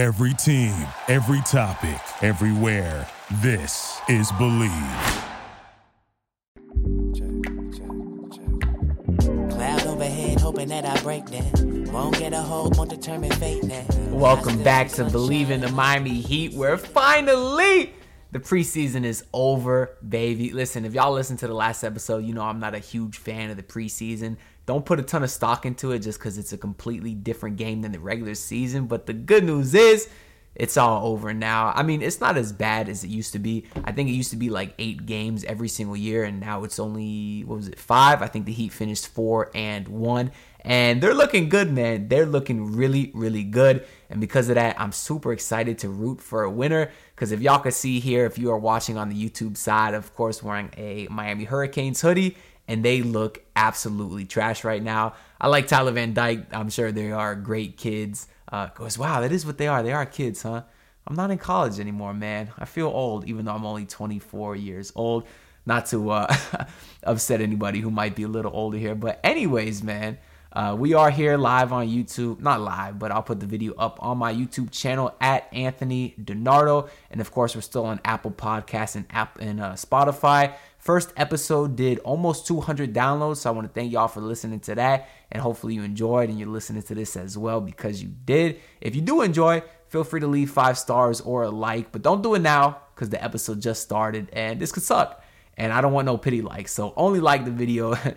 Every team, every topic, everywhere. This is Bleav. Cloud overhead, hoping that I break that. Won't get a hold, won't determine fate now. Welcome back to Bleav in the Miami Heat, where finally the preseason is over, baby. Listen, if y'all listen to the last episode, you know I'm not a huge fan of the preseason. Don't put a ton of stock into it just because it's a completely different game than the regular season. But the good news is, it's all over now. I mean, it's not as bad as it used to be. I think it used to be like eight games every single year, and now it's only, what was it, five? I think the Heat finished four and one. And they're looking good, man. They're looking really, really good. And because of that, I'm super excited to root for a winner. Because if y'all can see here, if you are watching on the YouTube side, of course, wearing a Miami Hurricanes hoodie, and they look absolutely trash right now. I like Tyler Van Dyke. I'm sure they are great kids. Uh, goes, wow, that is what they are. They are kids, huh? I'm not in college anymore, man. I feel old, even though I'm only 24 years old. Not to uh, upset anybody who might be a little older here, but anyways, man. Uh, we are here live on YouTube, not live, but I'll put the video up on my YouTube channel at Anthony Donardo, and of course, we're still on Apple Podcasts and App and uh, Spotify. First episode did almost 200 downloads, so I want to thank y'all for listening to that, and hopefully you enjoyed and you're listening to this as well because you did. If you do enjoy, feel free to leave five stars or a like, but don't do it now because the episode just started and this could suck, and I don't want no pity likes, so only like the video.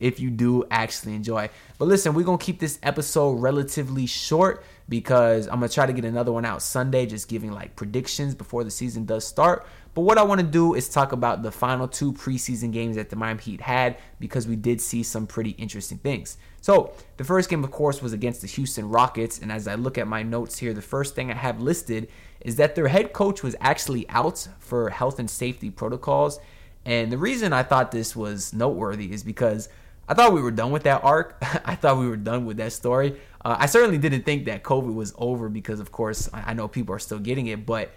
if you do actually enjoy. But listen, we're to keep this episode relatively short because I'm to try to get another one out Sunday, just giving like predictions before the season does start. But what I want to do is talk about the final two preseason games that the Miami Heat had because we did see some pretty interesting things. So, the first game, of course, was against the Houston Rockets. And as I look at my notes here, the first thing I have listed is that their head coach was actually out for health and safety protocols. And the reason I thought this was noteworthy is because I thought we were done with that arc. I thought we were done with that story. Uh, I certainly didn't think that COVID was over because, of course, I know people are still getting it, but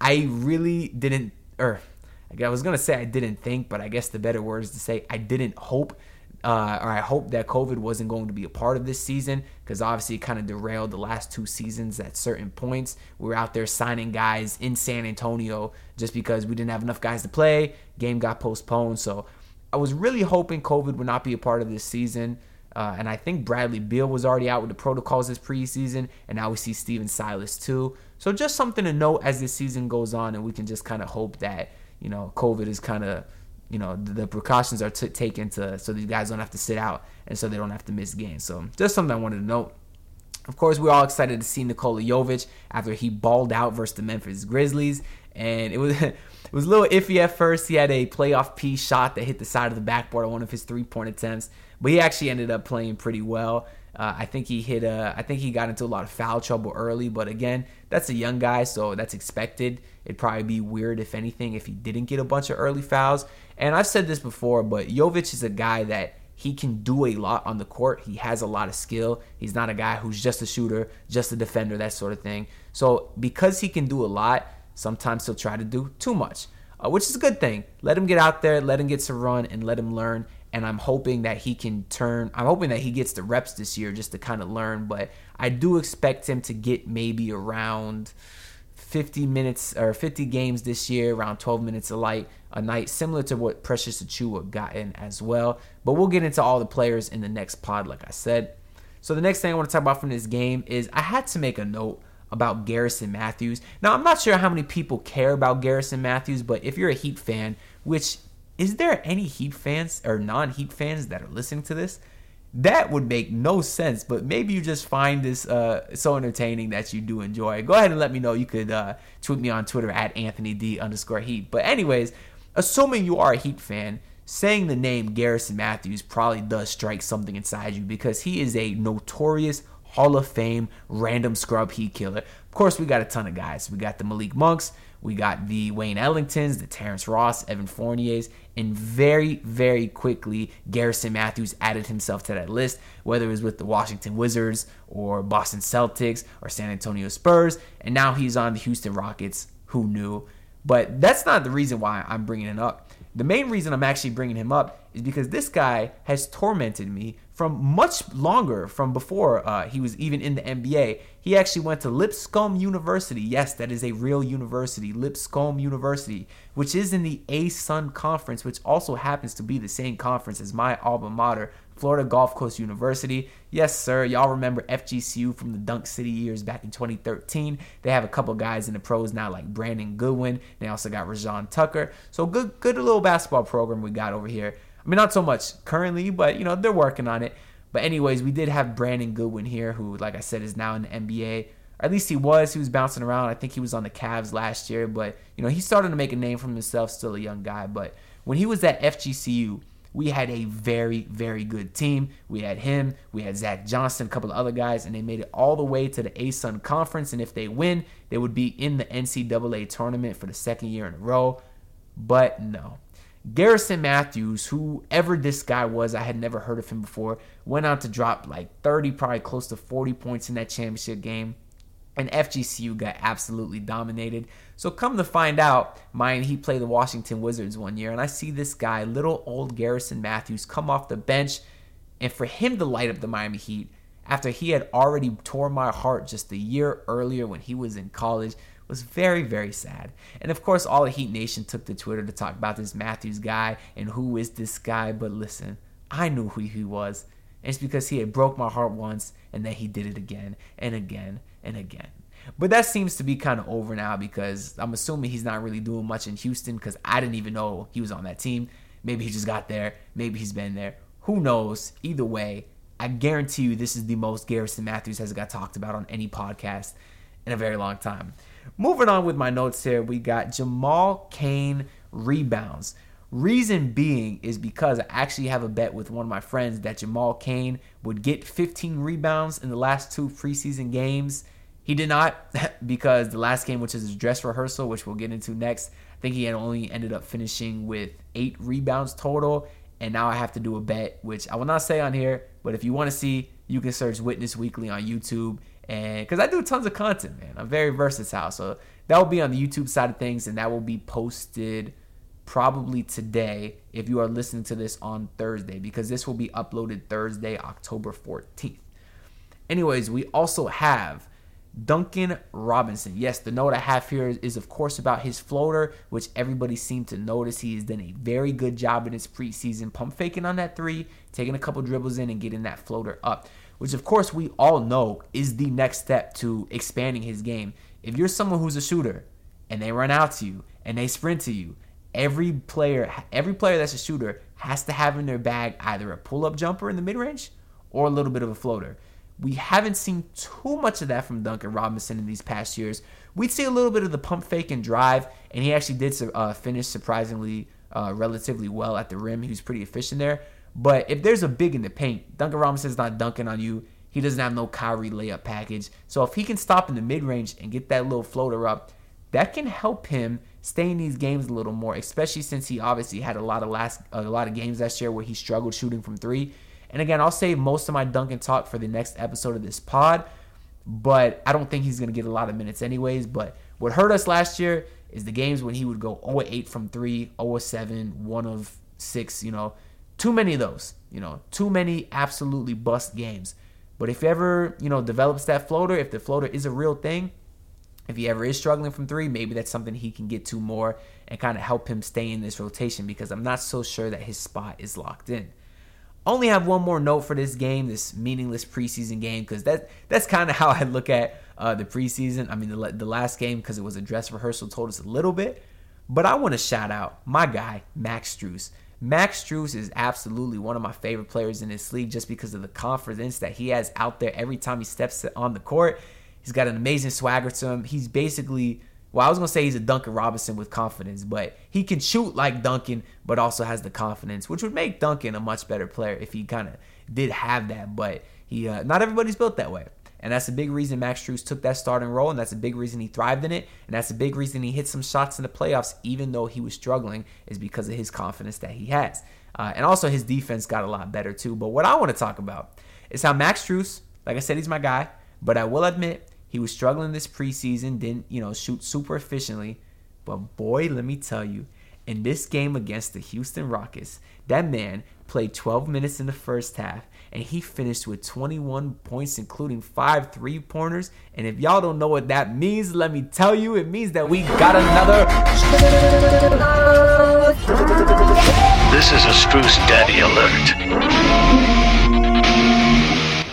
I really didn't, or I was gonna say I didn't think, but I guess the better word is to say I didn't hope, uh, or I hope that COVID wasn't going to be a part of this season because obviously it kind of derailed the last two seasons at certain points. We were out there signing guys in San Antonio just because we didn't have enough guys to play. Game got postponed, so I was really hoping COVID would not be a part of this season. Uh, and I think Bradley Beal was already out with the protocols this preseason, and now we see Stephen Silas too. So just something to note as this season goes on, and we can just kind of hope that you know COVID is kind of you know the, the precautions are t- taken to so these guys don't have to sit out and so they don't have to miss games. So just something I wanted to note. Of course, we're all excited to see Nikola Jovic after he balled out versus the Memphis Grizzlies, and it was. It was a little iffy at first. He had a playoff P shot that hit the side of the backboard on one of his three point attempts, but he actually ended up playing pretty well. Uh, I think he hit a. I think he got into a lot of foul trouble early, but again, that's a young guy, so that's expected. It'd probably be weird if anything if he didn't get a bunch of early fouls. And I've said this before, but Jovic is a guy that he can do a lot on the court. He has a lot of skill. He's not a guy who's just a shooter, just a defender, that sort of thing. So because he can do a lot, Sometimes he'll try to do too much, uh, which is a good thing. Let him get out there, let him get to run, and let him learn. And I'm hoping that he can turn. I'm hoping that he gets the reps this year just to kind of learn. But I do expect him to get maybe around 50 minutes or 50 games this year, around 12 minutes a light a night, similar to what Precious Achiuwa got in as well. But we'll get into all the players in the next pod, like I said. So the next thing I want to talk about from this game is I had to make a note about Garrison Matthews. Now, I'm not sure how many people care about Garrison Matthews, but if you're a Heat fan, which is there any Heat fans or non Heat fans that are listening to this? That would make no sense, but maybe you just find this uh, so entertaining that you do enjoy. Go ahead and let me know. You could uh, tweet me on Twitter at Anthony D underscore Heat. But anyways, assuming you are a Heat fan, saying the name Garrison Matthews probably does strike something inside you because he is a notorious Hall of Fame random scrub heat killer. Of course, we got a ton of guys. We got the Malik Monks, we got the Wayne Ellingtons, the Terrence Ross, Evan Fourniers, and very, very quickly, Garrison Matthews added himself to that list, whether it was with the Washington Wizards or Boston Celtics or San Antonio Spurs, and now he's on the Houston Rockets. Who knew? But that's not the reason why I'm bringing it up. The main reason I'm actually bringing him up is because this guy has tormented me from much longer from before uh, he was even in the NBA. He actually went to Lipscomb University. Yes, that is a real university, Lipscomb University, which is in the ASUN Conference, which also happens to be the same conference as my alma mater, Florida Gulf Coast University. Yes, sir. Y'all remember FGCU from the Dunk City years back in 2013. They have a couple guys in the pros now, like Brandon Goodwin. They also got Rayjon Tucker. So good, good little basketball program we got over here. I mean, not so much currently, but you know they're working on it. But anyways, we did have Brandon Goodwin here, who, like I said, is now in the NBA. Or at least he was. He was bouncing around. I think he was on the Cavs last year, but you know he's starting to make a name for himself. Still a young guy, but when he was at FGCU, we had a very, very good team. We had him, we had Zach Johnson, a couple of other guys, and they made it all the way to the ASUN conference. And if they win, they would be in the NCAA tournament for the second year in a row. But no. Garrison Matthews, whoever this guy was, I had never heard of him before, went on to drop like 30, probably close to 40 points in that championship game and FGCU got absolutely dominated. So come to find out, mind he played the Washington Wizards one year, and I see this guy, little old Garrison Matthews, come off the bench, and for him to light up the Miami Heat after he had already torn my heart just a year earlier when he was in college was very, very sad. And of course, all the Heat Nation took to Twitter to talk about this Matthews guy and who is this guy. But listen, I knew who he was. And it's because he had broke my heart once and then he did it again and again and again. But that seems to be kind of over now because I'm assuming he's not really doing much in Houston because I didn't even know he was on that team. Maybe he just got there. Maybe he's been there. Who knows? Either way, I guarantee you this is the most Garrison Matthews has got talked about on any podcast in a very long time. Moving on with my notes here, we got Jamal Cain rebounds. Reason being is because I actually have a bet with one of my friends that Jamal Cain would get 15 rebounds in the last two preseason games. He did not because the last game, which is his dress rehearsal, which we'll get into next, I think he had only ended up finishing with eight rebounds total. And now I have to do a bet, which I will not say on here, but if you want to see, you can search Witness Weekly on YouTube. And because I do tons of content, man, I'm very versatile. So that will be on the YouTube side of things, and that will be posted probably today if you are listening to this on Thursday because this will be uploaded Thursday, October 14th. Anyways, we also have Duncan Robinson. Yes, the note I have here is, of course, about his floater, which everybody seemed to notice. He has done a very good job in his preseason, pump faking on that three, taking a couple dribbles in, and getting that floater up, which, of course, we all know is the next step to expanding his game. If you're someone who's a shooter and they run out to you and they sprint to you every player every player that's a shooter has to have in their bag either a pull-up jumper in the mid-range or a little bit of a floater. We haven't seen too much of that from Duncan Robinson in these past years. We'd see a little bit of the pump fake and drive, and he actually did uh, finish surprisingly uh, relatively well at the rim. He was pretty efficient there. But if there's a big in the paint, Duncan Robinson's not dunking on you. He doesn't have no Kyrie layup package. So if he can stop in the mid range and get that little floater up, that can help him stay in these games a little more, especially since he obviously had a lot of last a lot of games last year where he struggled shooting from three. And again, I'll save most of my Duncan talk for the next episode of this pod, but I don't think he's gonna get a lot of minutes anyways. But what hurt us last year is the games when he would go 0 8 from three, 0 7, one of six, you know, too many of those, you know, too many absolutely bust games. But if ever, you know, develops that floater, if the floater is a real thing, if he ever is struggling from three, maybe that's something he can get to more and kind of help him stay in this rotation because I'm not so sure that his spot is locked in. Only have one more note for this game, this meaningless preseason game, because that that's kind of how I look at uh, the preseason. I mean, the, the last game because it was a dress rehearsal told us a little bit, but I want to shout out my guy Max Strus. Max Strus is absolutely one of my favorite players in this league just because of the confidence that he has out there every time he steps on the court He's got an amazing swagger to him. He's basically, well, I was gonna say he's a Duncan Robinson with confidence, but he can shoot like Duncan, but also has the confidence, which would make Duncan a much better player if he kind of did have that. But he, uh, not everybody's built that way. And that's a big reason Max Strus took that starting role, and that's a big reason he thrived in it, and that's a big reason he hit some shots in the playoffs, even though he was struggling, is because of his confidence that he has. Uh, and also his defense got a lot better too. But what I want to talk about is how Max Strus, like I said, he's my guy, but I will admit he was struggling this preseason, didn't, you know, shoot super efficiently. But boy, let me tell you, In this game against the Houston Rockets, that man played 12 minutes in the first half and he finished with 21 points, including five three pointers. And if y'all don't know what that means, let me tell you, it means that we got another. This is a Strus Daddy alert.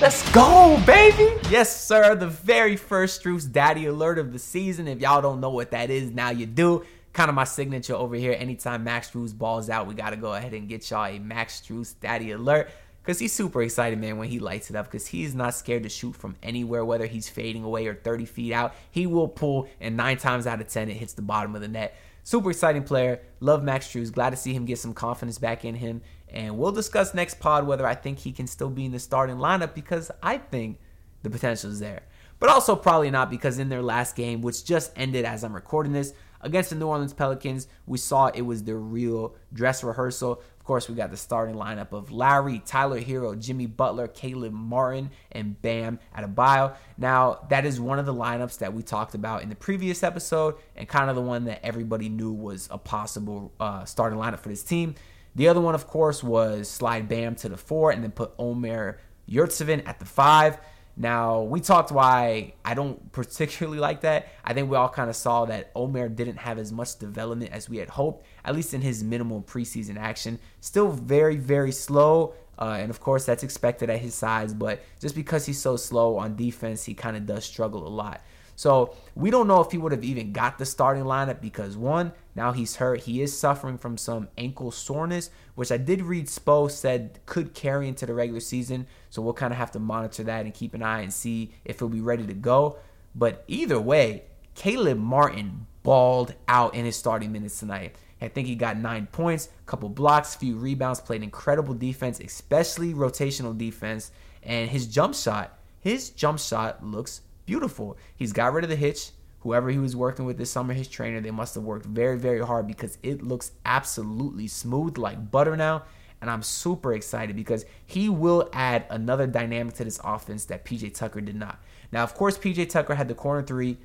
Let's go, baby! Yes, sir. The very first Strus Daddy alert of the season. If y'all don't know what that is, now you do kind of my signature over here. Anytime Max Strus balls out, we got to go ahead and get y'all a Max Strus Daddy alert because he's super excited, man, when he lights it up because he's not scared to shoot from anywhere, whether he's fading away or 30 feet out. He will pull, and nine times out of 10, it hits the bottom of the net. Super exciting player. Love Max Strus. Glad to see him get some confidence back in him. And we'll discuss next pod whether I think he can still be in the starting lineup because I think the potential is there. But also probably not because in their last game, which just ended as I'm recording this, against the New Orleans Pelicans, we saw it was the real dress rehearsal. Of course, we got the starting lineup of Lowry, Tyler Herro, Jimmy Butler, Caleb Martin, and Bam Adebayo. Now, that is one of the lineups that we talked about in the previous episode, and kind of the one that everybody knew was a possible uh, starting lineup for this team. The other one, of course, was slide Bam to the four and then put Omer Yurtseven at the five. Now, we talked why I don't particularly like that. I think we all kind of saw that Omer didn't have as much development as we had hoped, at least in his minimal preseason action. Still very, very slow. Uh, and of course, that's expected at his size, but just because he's so slow on defense, he kind of does struggle a lot. So we don't know if he would have even got the starting lineup because one, now he's hurt. He is suffering from some ankle soreness, which I did read Spo said could carry into the regular season. So we'll kind of have to monitor that and keep an eye and see if he'll be ready to go. But either way, Caleb Martin balled out in his starting minutes tonight. I think he got nine points, a couple blocks, few rebounds, played incredible defense, especially rotational defense. And his jump shot, his jump shot looks beautiful. He's got rid of the hitch. Whoever he was working with this summer, his trainer, they must have worked very, very hard because it looks absolutely smooth like butter now. And I'm super excited because he will add another dynamic to this offense that PJ Tucker did not. Now, of course, PJ Tucker had the corner three.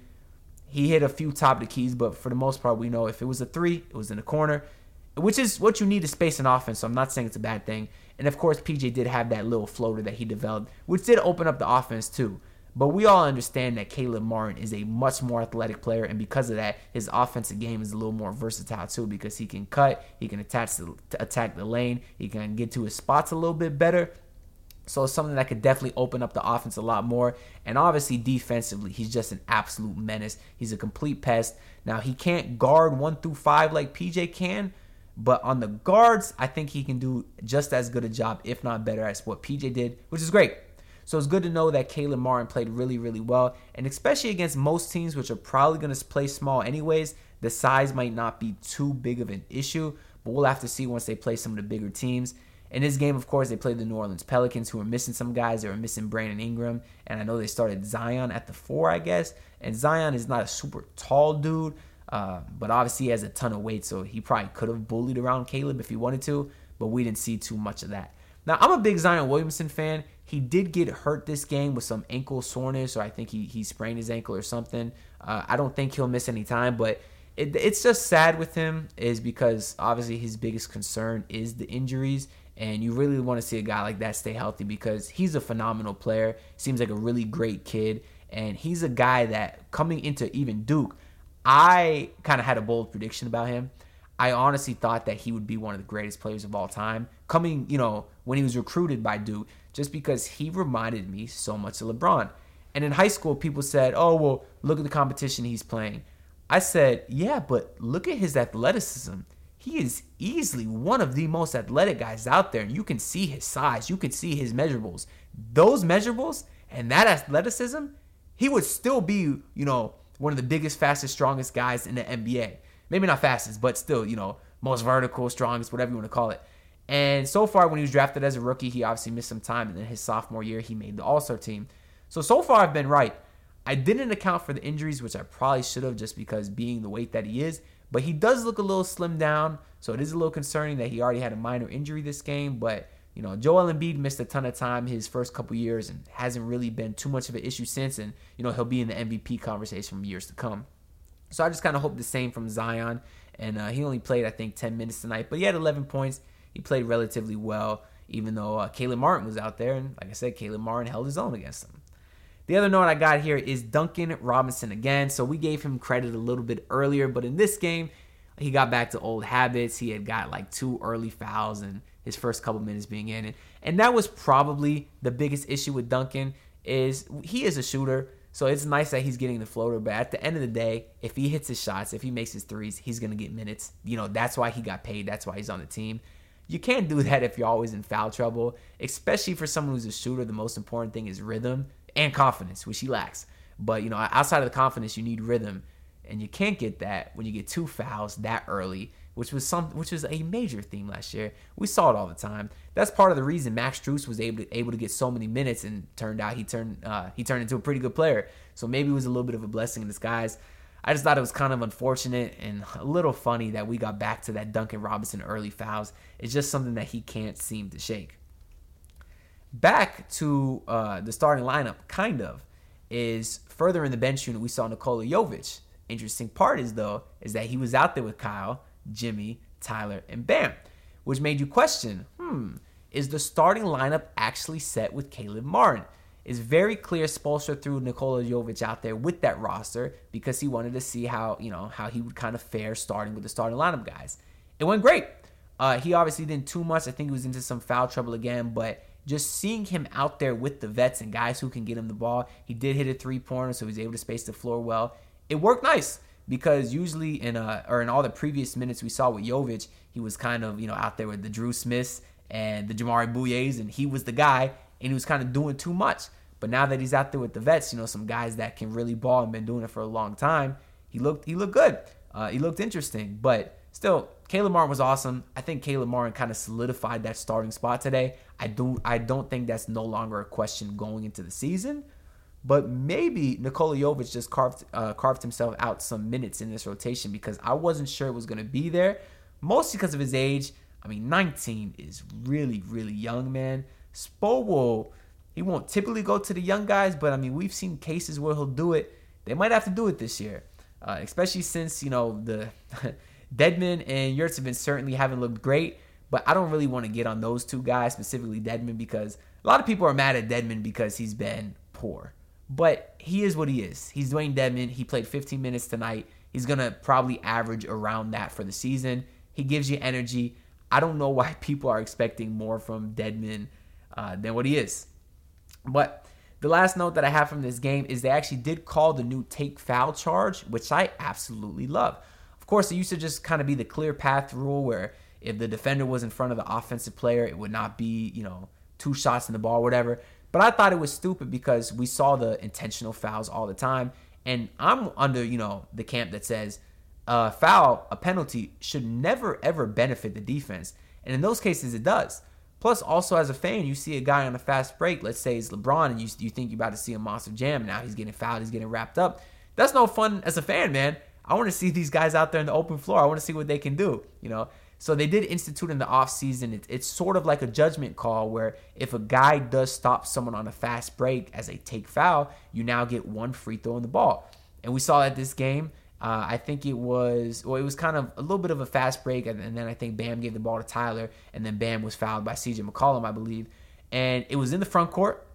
He hit a few top of the keys, but for the most part, we know if it was a three, it was in the corner, which is what you need to space an offense. So I'm not saying it's a bad thing. And of course, PJ did have that little floater that he developed, which did open up the offense too. But we all understand that Caleb Martin is a much more athletic player, and because of that, his offensive game is a little more versatile too. Because he can cut, he can attach the, attack the lane, he can get to his spots a little bit better. So it's something that could definitely open up the offense a lot more. And obviously, defensively, he's just an absolute menace. He's a complete pest. Now he can't guard one through five like PJ can, but on the guards, I think he can do just as good a job, if not better, as what PJ did, which is great. So it's good to know that Caleb Martin played really, really well. And especially against most teams, which are probably going to play small anyways, the size might not be too big of an issue. But we'll have to see once they play some of the bigger teams. In this game, of course, they played the New Orleans Pelicans, who were missing some guys. They were missing Brandon Ingram. And I know they started Zion at the four, I guess. And Zion is not a super tall dude, uh, but obviously he has a ton of weight. So he probably could have bullied around Caleb if he wanted to. But we didn't see too much of that. Now, I'm a big Zion Williamson fan. He did get hurt this game with some ankle soreness, or I think he, he sprained his ankle or something. Uh, I don't think he'll miss any time, but it, it's just sad with him is because obviously his biggest concern is the injuries. And you really want to see a guy like that stay healthy because he's a phenomenal player. Seems like a really great kid. And he's a guy that coming into even Duke, I kind of had a bold prediction about him. I honestly thought that he would be one of the greatest players of all time. Coming, you know, when he was recruited by Duke, just because he reminded me so much of LeBron. And in high school, people said, oh, well, look at the competition he's playing. I said, yeah, but look at his athleticism. He is easily one of the most athletic guys out there. And you can see his size, you can see his measurables. Those measurables and that athleticism, he would still be, you know, one of the biggest, fastest, strongest guys in the NBA. Maybe not fastest, but still, you know, most vertical, strongest, whatever you want to call it. And so far, when he was drafted as a rookie, he obviously missed some time. And then his sophomore year, he made the All Star team. So, so far, I've been right. I didn't account for the injuries, which I probably should have just because being the weight that he is. But he does look a little slimmed down. So, it is a little concerning that he already had a minor injury this game. But, you know, Joel Embiid missed a ton of time his first couple years and hasn't really been too much of an issue since. And, you know, he'll be in the MVP conversation for years to come. So I just kind of hope the same from Zion. And uh, he only played, I think, 10 minutes tonight, but he had 11 points. He played relatively well, even though uh, Caleb Martin was out there. And like I said, Caleb Martin held his own against him. The other note I got here is Duncan Robinson again. So we gave him credit a little bit earlier, but in this game, he got back to old habits. He had got like two early fouls and his first couple minutes being in it. And that was probably the biggest issue with Duncan is he is a shooter. So it's nice that he's getting the floater, but at the end of the day, if he hits his shots, if he makes his threes, he's gonna get minutes. You know, that's why he got paid. That's why he's on the team. You can't do that if you're always in foul trouble, especially for someone who's a shooter. The most important thing is rhythm and confidence, which he lacks. But you know, outside of the confidence, you need rhythm, and you can't get that when you get two fouls that early which was some which was a major theme last year. We saw it all the time. That's part of the reason Max Strus was able to, able to get so many minutes and turned out he turned uh, he turned into a pretty good player. So maybe it was a little bit of a blessing in disguise. I just thought it was kind of unfortunate and a little funny that we got back to that Duncan Robinson early fouls. It's just something that he can't seem to shake. Back to uh, the starting lineup, kind of, is further in the bench unit. We saw Nikola Jovic. Interesting part is though is that he was out there with Kyle Jimmy, Tyler, and Bam, which made you question hmm, is the starting lineup actually set with Caleb Martin? It's very clear Spoelstra threw Nikola Jovic out there with that roster because he wanted to see how, you know, how he would kind of fare starting with the starting lineup guys. It went great. Uh, he obviously didn't too much. I think he was into some foul trouble again, but just seeing him out there with the vets and guys who can get him the ball, he did hit a three pointer, so he was able to space the floor well. It worked nice because usually in uh or in all the previous minutes we saw with Jovic, he was kind of you know out there with the Dru Smiths and the Jamaree Bouyea's, and he was the guy, and he was kind of doing too much. But now that he's out there with the vets, you know, some guys that can really ball and been doing it for a long time, he looked he looked good. Uh, he looked interesting, but still, Caleb Martin was awesome. I think Caleb Martin kind of solidified that starting spot today. I do I don't think that's no longer a question going into the season. But maybe Nikola Jovic just carved uh, carved himself out some minutes in this rotation because I wasn't sure it was going to be there, mostly because of his age. I mean, 19 is really, really young, man. Spo will, he won't typically go to the young guys, but I mean, we've seen cases where he'll do it. They might have to do it this year, uh, especially since, you know, the Dedmon and Yurtseven certainly haven't looked great, but I don't really want to get on those two guys, specifically Dedmon, because a lot of people are mad at Dedmon because he's been poor. But he is what he is. He's Dewayne Dedmon. He played 15 minutes tonight. He's to probably average around that for the season. He gives you energy. I don't know why people are expecting more from Dedmon uh, than what he is. But the last note that I have from this game is they actually did call the new take foul charge, which I absolutely love. Of course, it used to just kind of be the clear path rule where if the defender was in front of the offensive player, it would not be, you know, two shots in the ball, whatever. But I thought it was stupid because we saw the intentional fouls all the time. And I'm under, you know, the camp that says a foul, a penalty should never ever benefit the defense. And in those cases it does. Plus, also as a fan, you see a guy on a fast break, let's say it's LeBron, and you, you think you're about to see a monster jam. Now he's getting fouled, he's getting wrapped up. That's no fun as a fan, man. I want to see these guys out there in the open floor. I want to see what they can do, you know. So they did institute in the offseason. It, it's sort of like a judgment call where if a guy does stop someone on a fast break as a take foul, you now get one free throw in the ball. And we saw at this game. Uh, I think it was, well, it was kind of a little bit of a fast break, and, and then I think Bam gave the ball to Tyler, and then Bam was fouled by CJ McCollum, I believe. And it was in the front court,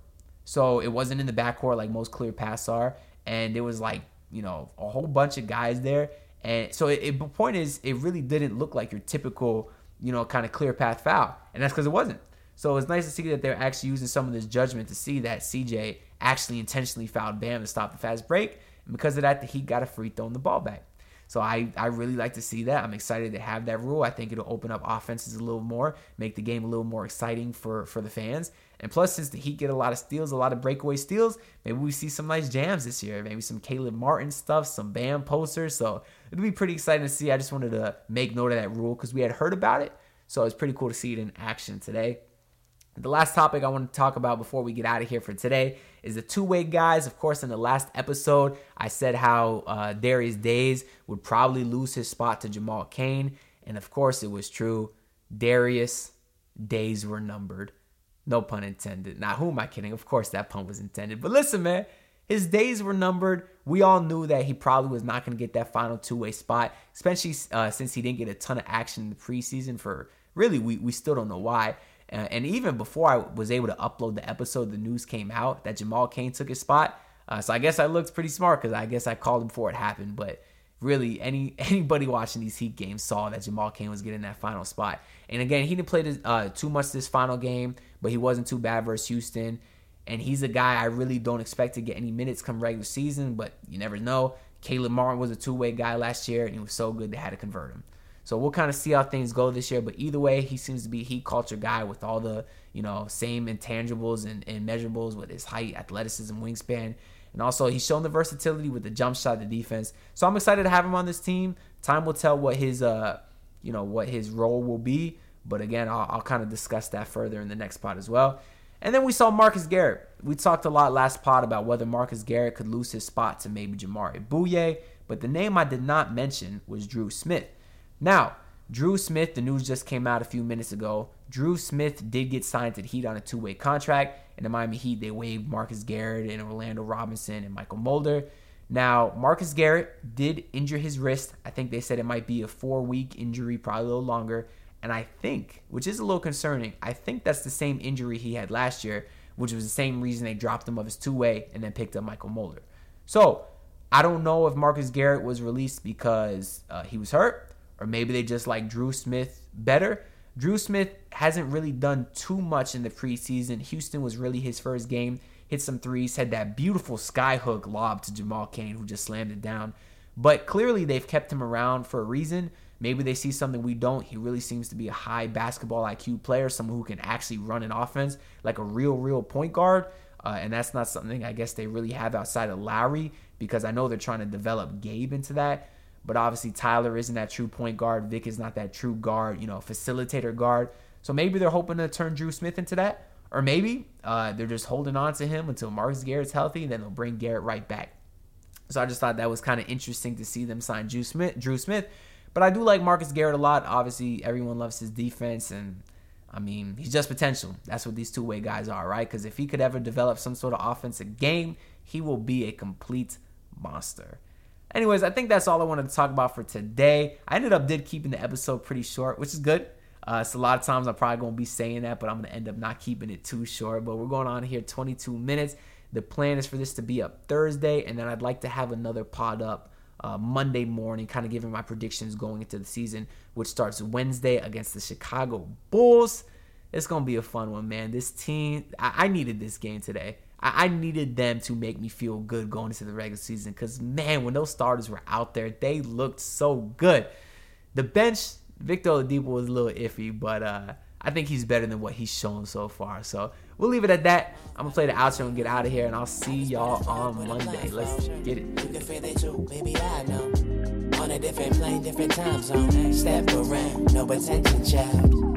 so it wasn't in the back court like most clear pass are. And there was like, you know, a whole bunch of guys there and so it, it, the point is, it really didn't look like your typical, you know, kind of clear path foul. And that's because it wasn't. So it's nice to see that they're actually using some of this judgment to see that CJ actually intentionally fouled Bam to stop the fast break. And because of that, the Heat got a free throwing the ball back. So I, I really like to see that. I'm excited to have that rule. I think it'll open up offenses a little more, make the game a little more exciting for, for the fans. And plus, since the Heat get a lot of steals, a lot of breakaway steals, maybe we see some nice jams this year. Maybe some Caleb Martin stuff, some Bam posters. So it'll be pretty exciting to see. I just wanted to make note of that rule because we had heard about it. So it's pretty cool to see it in action today. The last topic I want to talk about before we get out of here for today is the two way guys. Of course, in the last episode, I said how uh, Darius Days would probably lose his spot to Jamal Cain. And of course, it was true. Darius days were numbered. No pun intended. Now, who am I kidding? Of course, that pun was intended. But listen, man, his days were numbered. We all knew that he probably was not going to get that final two way spot, especially uh, since he didn't get a ton of action in the preseason for really, we, we still don't know why. Uh, and even before I was able to upload the episode, the news came out that Jamal Cain took his spot. Uh, so I guess I looked pretty smart because I guess I called him before it happened. But really, any anybody watching these Heat games saw that Jamal Cain was getting that final spot. And again, he didn't play this, uh, too much this final game, but he wasn't too bad versus Houston. And he's a guy I really don't expect to get any minutes come regular season, but you never know. Caleb Martin was a two way guy last year, and he was so good they had to convert him. So we'll kind of see how things go this year. But either way, he seems to be heat culture guy with all the, you know, same intangibles and, and measurables with his height, athleticism, wingspan. And also, he's shown the versatility with the jump shot, the defense. So I'm excited to have him on this team. Time will tell what his, uh, you know, what his role will be. But again, I'll, I'll kind of discuss that further in the next pod as well. And then we saw Marcus Garrett. We talked a lot last pod about whether Marcus Garrett could lose his spot to maybe Jamaree Bouyea. But the name I did not mention was Dru Smith. Now, Dru Smith, the news just came out a few minutes ago. Dru Smith did get signed to the Heat on a two way contract. In the Miami Heat, they waived Marcus Garrett and Orlando Robinson and Mychal Mulder. Now, Marcus Garrett did injure his wrist. I think they said it might be a four week injury, probably a little longer. And I think, which is a little concerning, I think that's the same injury he had last year, which was the same reason they dropped him of his two way and then picked up Mychal Mulder. So, I don't know if Marcus Garrett was released because uh, he was hurt or maybe they just like Dru Smith better. Dru Smith hasn't really done too much in the preseason. Houston was really his first game. Hit some threes, had that beautiful skyhook lob to Jamal Cain, who just slammed it down. But clearly, they've kept him around for a reason. Maybe they see something we don't. He really seems to be a high basketball IQ player, someone who can actually run an offense like a real, real point guard. Uh, and that's not something I guess they really have outside of Lowry because I know they're trying to develop Gabe into that. But obviously, Tyler isn't that true point guard. Vic is not that true guard, you know, facilitator guard. So maybe they're hoping to turn Dru Smith into that. Or maybe uh, they're just holding on to him until Marcus Garrett's healthy, and then they'll bring Garrett right back. So I just thought that was kind of interesting to see them sign Dru Smith, Dru Smith. But I do like Marcus Garrett a lot. Obviously, everyone loves his defense, and I mean, he's just potential. That's what these two way guys are, right? Because if he could ever develop some sort of offensive game, he will be a complete monster. Anyways, I think that's all I wanted to talk about for today. I ended up did keeping the episode pretty short, which is good. Uh, so a lot of times I'm probably gonna be saying that, but I'm gonna end up not keeping it too short. But we're going on here 22 minutes. The plan is for this to be up Thursday, and then I'd like to have another pod up uh, Monday morning, kind of giving my predictions going into the season, which starts Wednesday against the Chicago Bulls. It's gonna be a fun one, man. This team, I, I needed this game today. I, I needed them to make me feel good going into the regular season because, man, when those starters were out there, they looked so good. The bench, Victor Oladipo was a little iffy, but uh, I think he's better than what he's shown so far. So we'll leave it at that. I'm gonna play the outro and get out of here, and I'll see y'all on Monday. Let's get it. You can feel too, I know. On a different plane, different time zone. Step around, no attention, child.